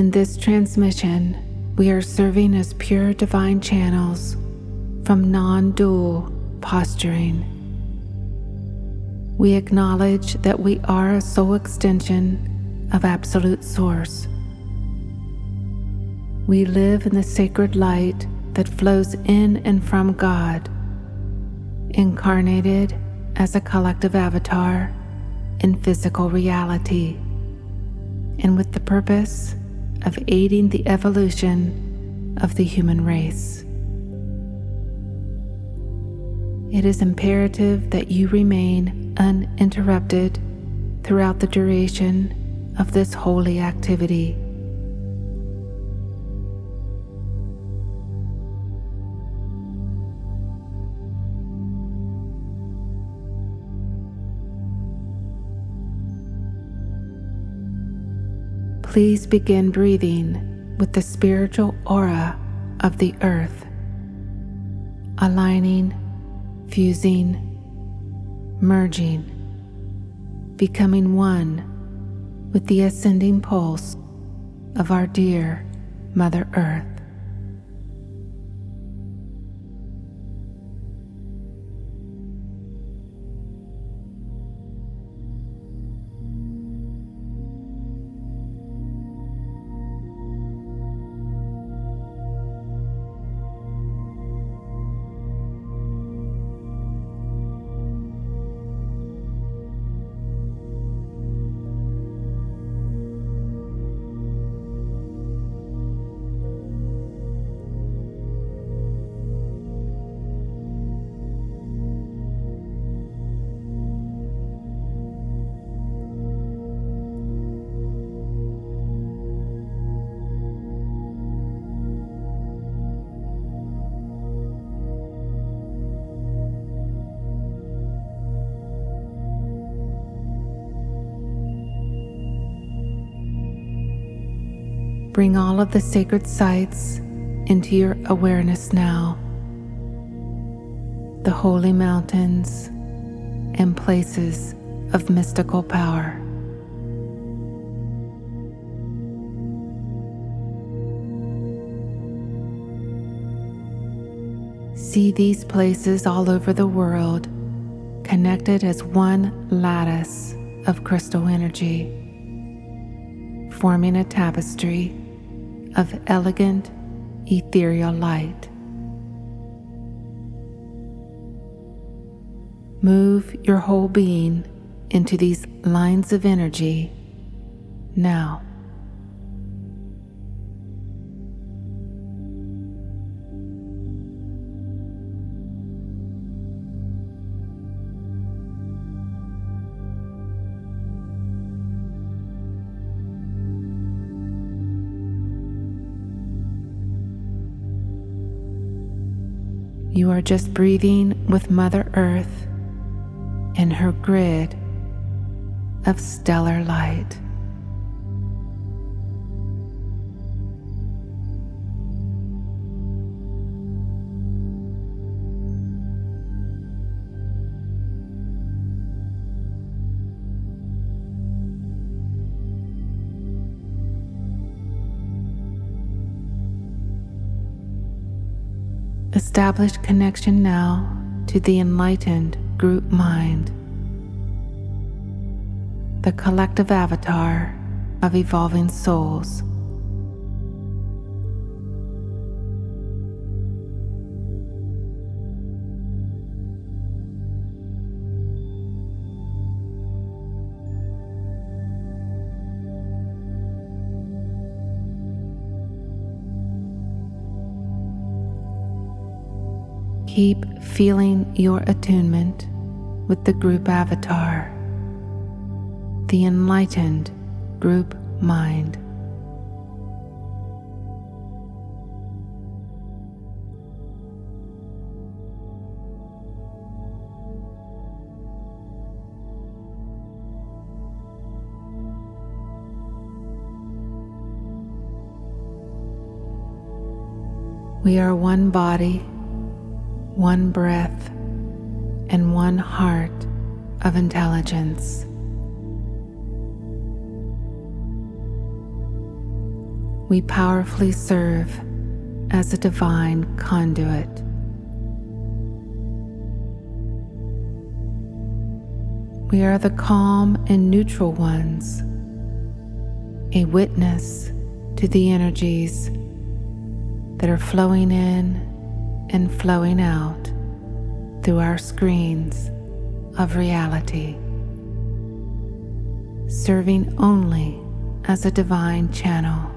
In this transmission, we are serving as pure divine channels from non dual posturing. We acknowledge that we are a soul extension of Absolute Source. We live in the sacred light that flows in and from God, incarnated as a collective avatar in physical reality, and with the purpose of aiding the evolution of the human race. It is imperative that you remain uninterrupted throughout the duration of this holy activity. Please begin breathing with the spiritual aura of the earth, aligning, fusing, merging, becoming one with the ascending pulse of our dear Mother Earth. Bring all of the sacred sites into your awareness now. The holy mountains and places of mystical power. See these places all over the world connected as one lattice of crystal energy, forming a tapestry of elegant, ethereal light. Move your whole being into these lines of energy now. Are just breathing with Mother Earth in her grid of stellar light. Establish connection now to the enlightened group mind, the collective avatar of evolving souls. Keep feeling your attunement with the group avatar, the enlightened group mind. We are one body one breath, and one heart of intelligence. we powerfully serve as a divine conduit. We are the calm and neutral ones, a witness to the energies that are flowing in and flowing out through our screens of reality, serving only as a divine channel.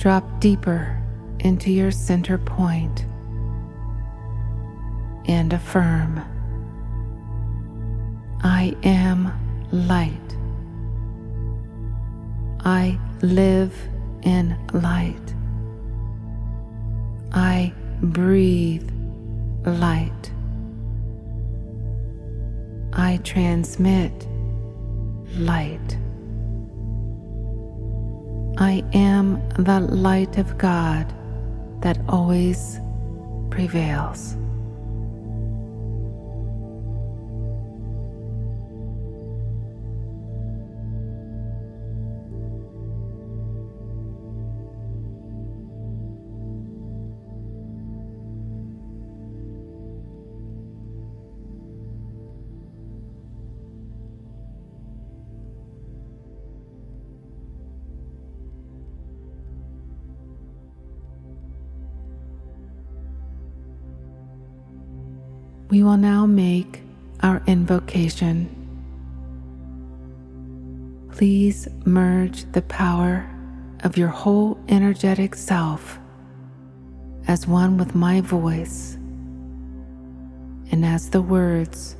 Drop deeper into your center point and affirm I am light. I live in light. I breathe light. I transmit light. I am the light of God that always prevails. We will now make our invocation. Please merge the power of your whole energetic self as one with my voice and as the words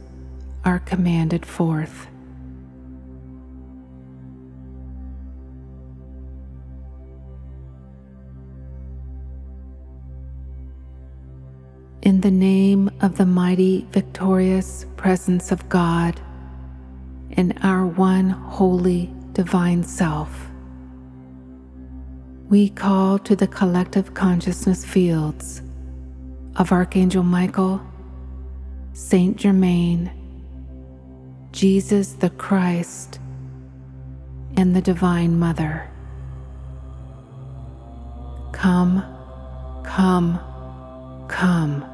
are commanded forth. In the name of the mighty, victorious presence of God in our one holy divine self, we call to the collective consciousness fields of Archangel Michael, Saint Germain, Jesus the Christ, and the Divine Mother. Come, come, come.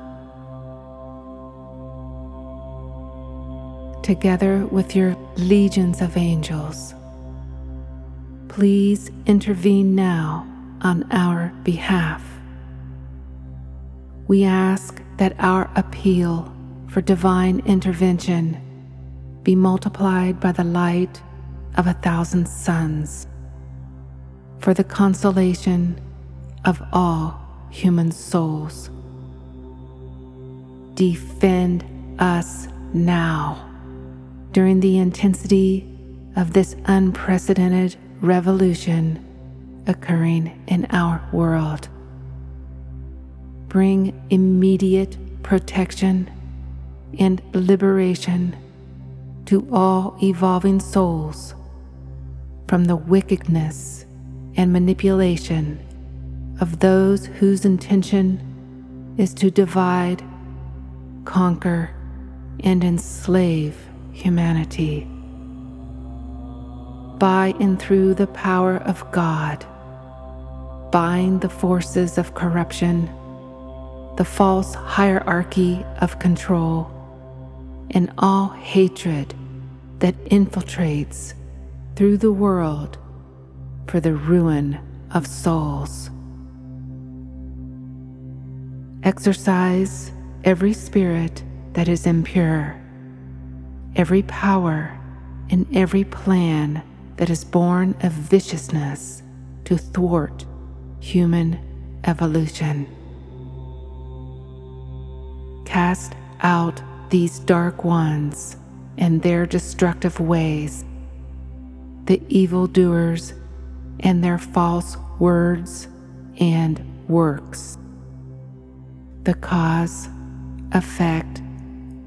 Together with your legions of angels, please intervene now on our behalf. We ask that our appeal for divine intervention be multiplied by the light of a thousand suns for the consolation of all human souls. Defend us now during the intensity of this unprecedented revolution occurring in our world. Bring immediate protection and liberation to all evolving souls from the wickedness and manipulation of those whose intention is to divide conquer, and enslave humanity. By and through the power of God, bind the forces of corruption, the false hierarchy of control, and all hatred that infiltrates through the world for the ruin of souls. Exorcise every spirit that is impure, every power and every plan that is born of viciousness to thwart human evolution. Cast out these dark ones and their destructive ways, the evildoers and their false words and works, the cause, effect,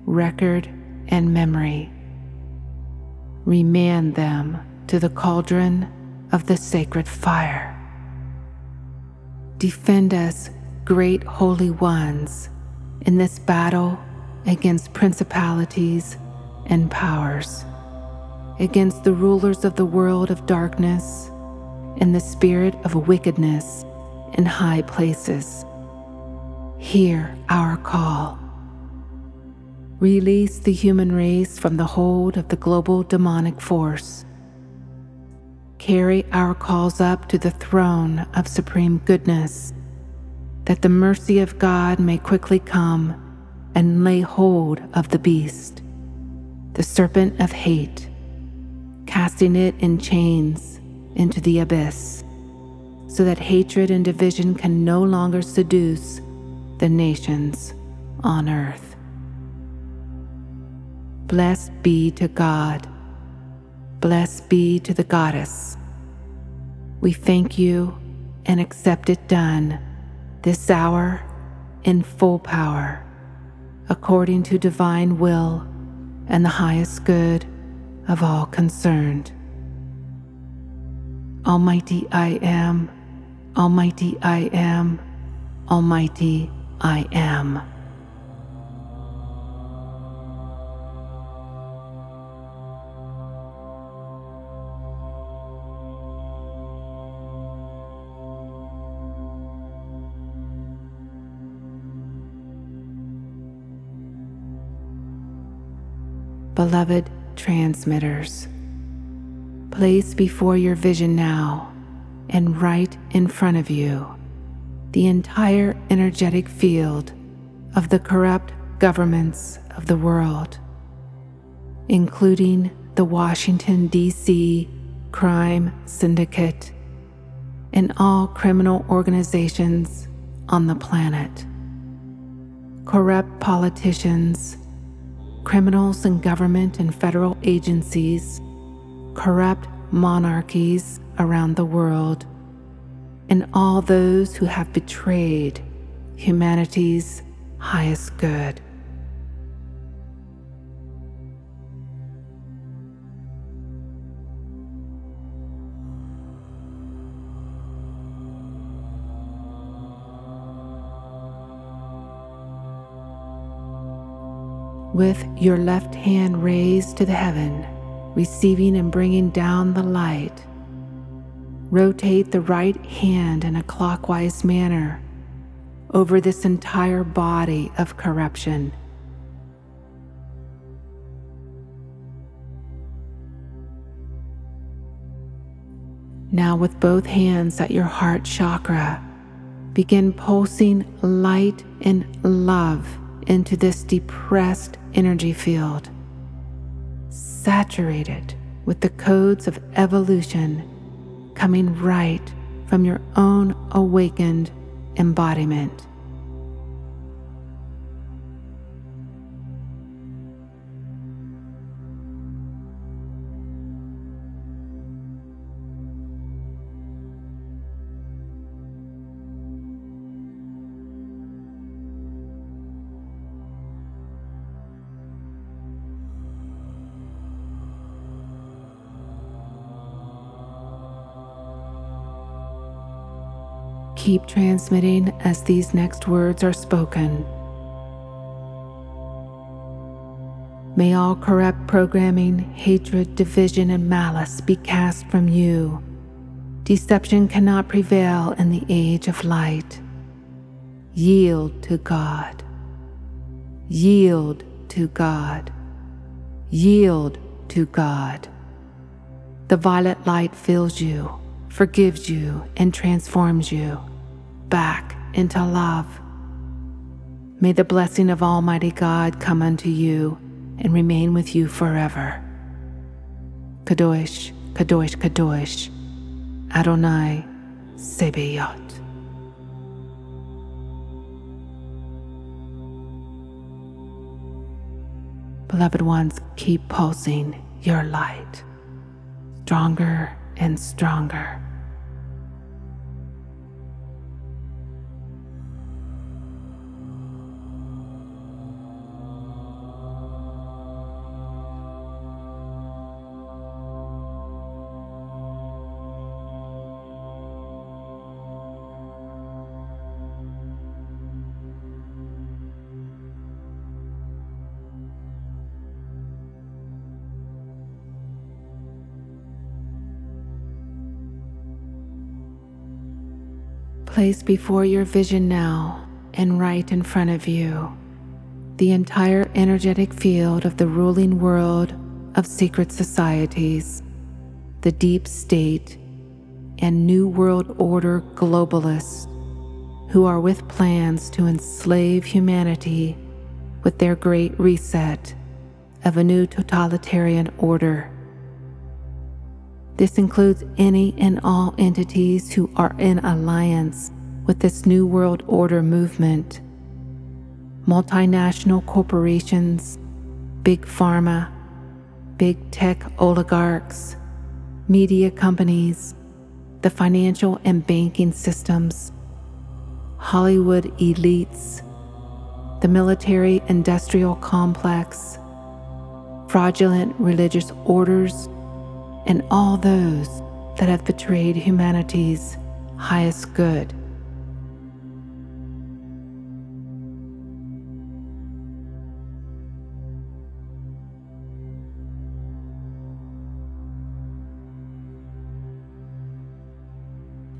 record, and memory. Remand them to the cauldron of the sacred fire. Defend us, great holy ones, in this battle against principalities and powers, against the rulers of the world of darkness and the spirit of wickedness in high places. Hear our call. Release the human race from the hold of the global demonic force. Carry our calls up to the throne of supreme goodness, that the mercy of God may quickly come and lay hold of the beast, the serpent of hate, casting it in chains into the abyss, so that hatred and division can no longer seduce the nations on earth. Blessed be to God. Blessed be to the Goddess. We thank you and accept it done this hour in full power according to divine will and the highest good of all concerned. Almighty I am, Almighty I am, Almighty I am. Beloved transmitters. Place before your vision now and right in front of you the entire energetic field of the corrupt governments of the world, including the Washington, D.C. crime syndicate and all criminal organizations on the planet, corrupt politicians criminals in government and federal agencies, corrupt monarchies around the world, and all those who have betrayed humanity's highest good. With your left hand raised to the heaven, receiving and bringing down the light. Rotate the right hand in a clockwise manner over this entire body of corruption. Now, with both hands at your heart chakra, begin pulsing light and love into this depressed energy field, saturated with the codes of evolution coming right from your own awakened embodiment. Keep transmitting as these next words are spoken. May all corrupt programming, hatred, division, and malice be cast from you. Deception cannot prevail in the age of light. Yield to God. Yield to God. Yield to God. The violet light fills you, forgives you, and transforms you back into love. May the blessing of Almighty God come unto you and remain with you forever. Kadosh, Kadosh, Kadosh, Adonai, Sebeyot. Beloved ones, keep pulsing your light, stronger and stronger. Place before your vision now and right in front of you the entire energetic field of the ruling world of secret societies, the deep state, and New World Order globalists who are with plans to enslave humanity with their great reset of a new totalitarian order. This includes any and all entities who are in alliance with this New World Order movement. Multinational corporations, big pharma, big tech oligarchs, media companies, the financial and banking systems, Hollywood elites, the military industrial complex, fraudulent religious orders and all those that have betrayed humanity's highest good.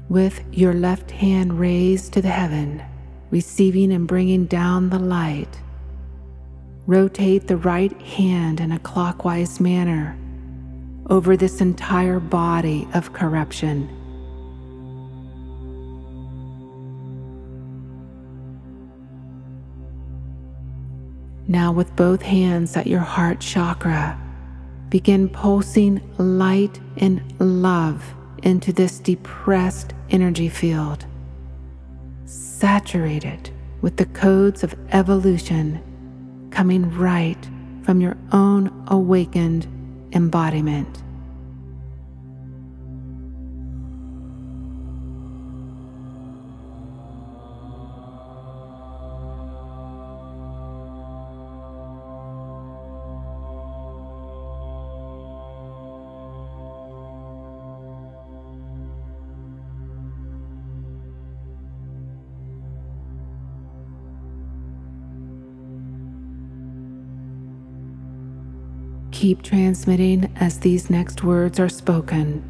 With your left hand raised to the heaven, receiving and bringing down the light, rotate the right hand in a clockwise manner over this entire body of corruption. Now, with both hands at your heart chakra, begin pulsing light and love into this depressed energy field. Saturated with the codes of evolution coming right from your own awakened embodiment. Keep transmitting as these next words are spoken.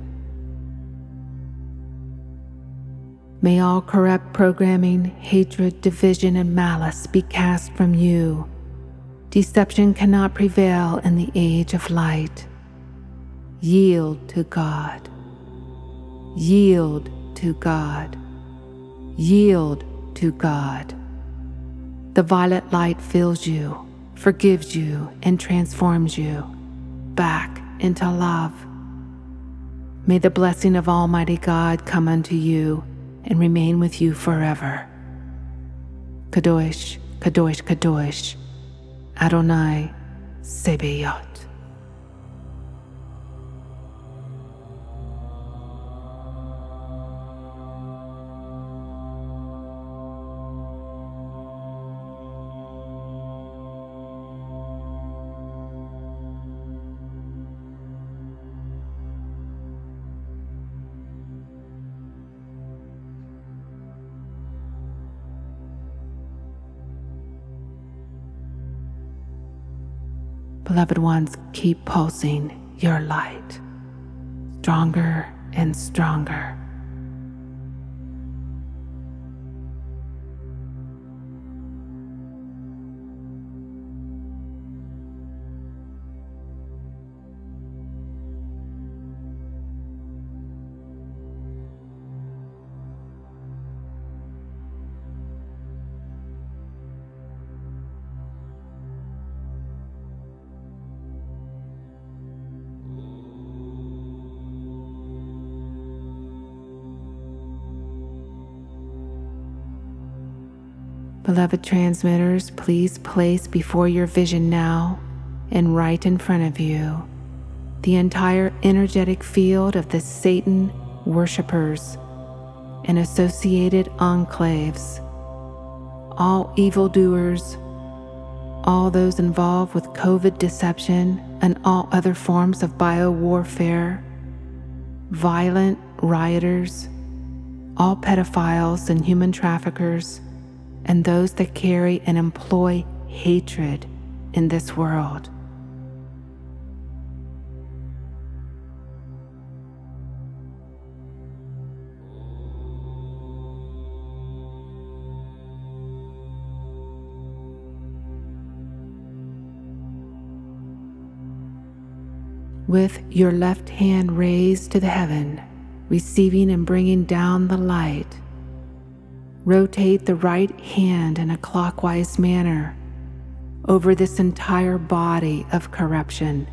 May all corrupt programming, hatred, division, and malice be cast from you. Deception cannot prevail in the age of light. Yield to God. Yield to God. Yield to God. The violet light fills you, forgives you, and transforms you back into love. May the blessing of Almighty God come unto you and remain with you forever. Kadosh, Kadosh, Kadosh, Adonai Sebeyot. Beloved ones, keep pulsing your light stronger and stronger. Beloved transmitters, please place before your vision now and right in front of you, the entire energetic field of the Satan worshippers and associated enclaves, all evildoers, all those involved with COVID deception and all other forms of biowarfare, violent rioters, all pedophiles and human traffickers, and those that carry and employ hatred in this world. with your left hand raised to the heaven, receiving and bringing down the light. Rotate the right hand in a clockwise manner over this entire body of corruption.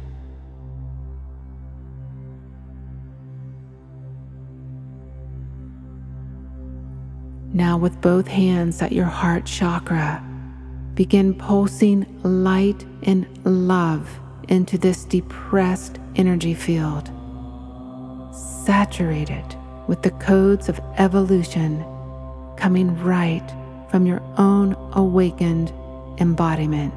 Now, with both hands at your heart chakra, begin pulsing light and love into this depressed energy field, saturated with the codes of evolution coming right from your own awakened embodiment.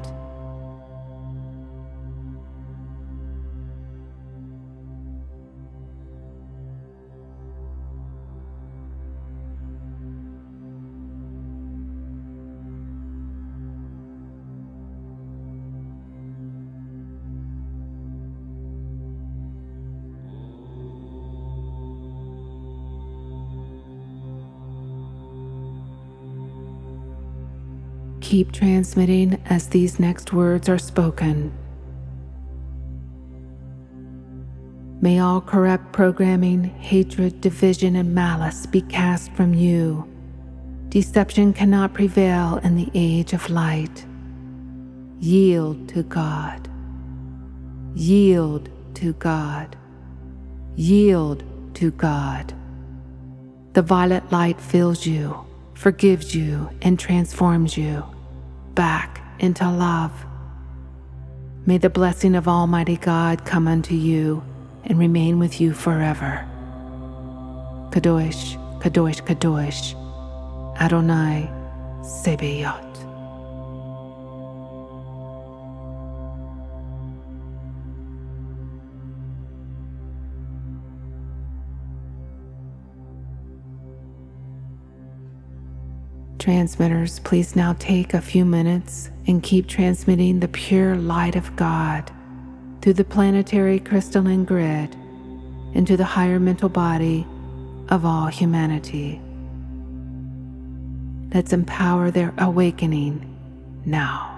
Keep transmitting as these next words are spoken. May all corrupt programming, hatred, division, and malice be cast from you. Deception cannot prevail in the age of light. Yield to God. Yield to God. Yield to God. The violet light fills you, forgives you, and transforms you back into love. May the blessing of Almighty God come unto you and remain with you forever. Kadosh, Kadosh, Kadosh, Adonai Sebayot. Transmitters, please now take a few minutes and keep transmitting the pure light of God through the planetary crystalline grid into the higher mental body of all humanity. Let's empower their awakening now.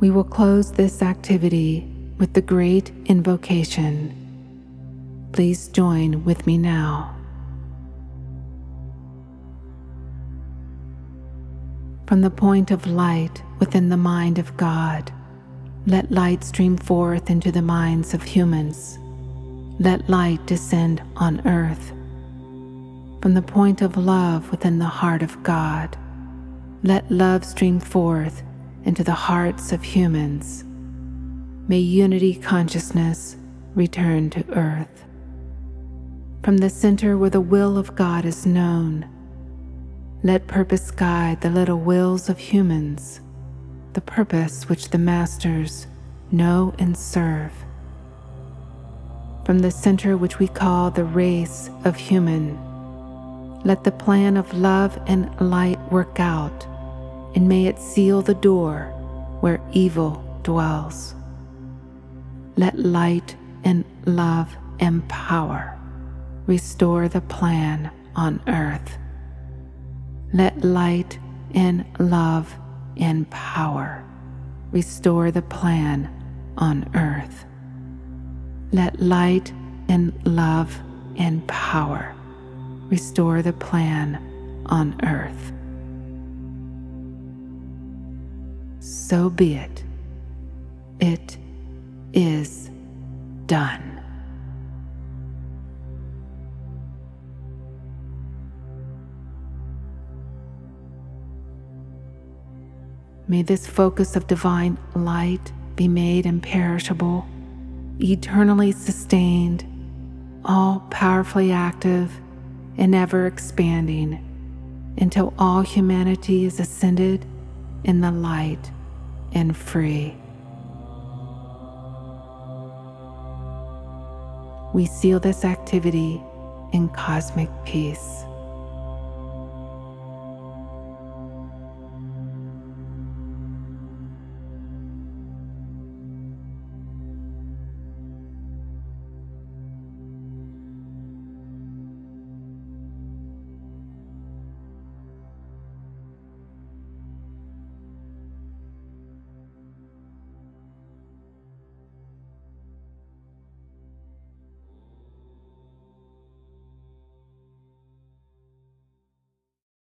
We will close this activity with the great invocation. Please join with me now. From the point of light within the mind of God, let light stream forth into the minds of humans. Let light descend on earth. From the point of love within the heart of God, let love stream forth into the hearts of humans. May unity consciousness return to earth. From the center where the will of God is known, let purpose guide the little wills of humans the purpose which the masters know and serve. From the center which we call the race of human, let the plan of love and light work out, and may it seal the door where evil dwells. Let light and love and power restore the plan on earth. Let light and love and power restore the plan on earth. Let light and love and power restore the plan on earth. So be it. It is done. May this focus of divine light be made imperishable, eternally sustained, all powerfully active, and ever expanding until all humanity is ascended in the light and free. We seal this activity in cosmic peace.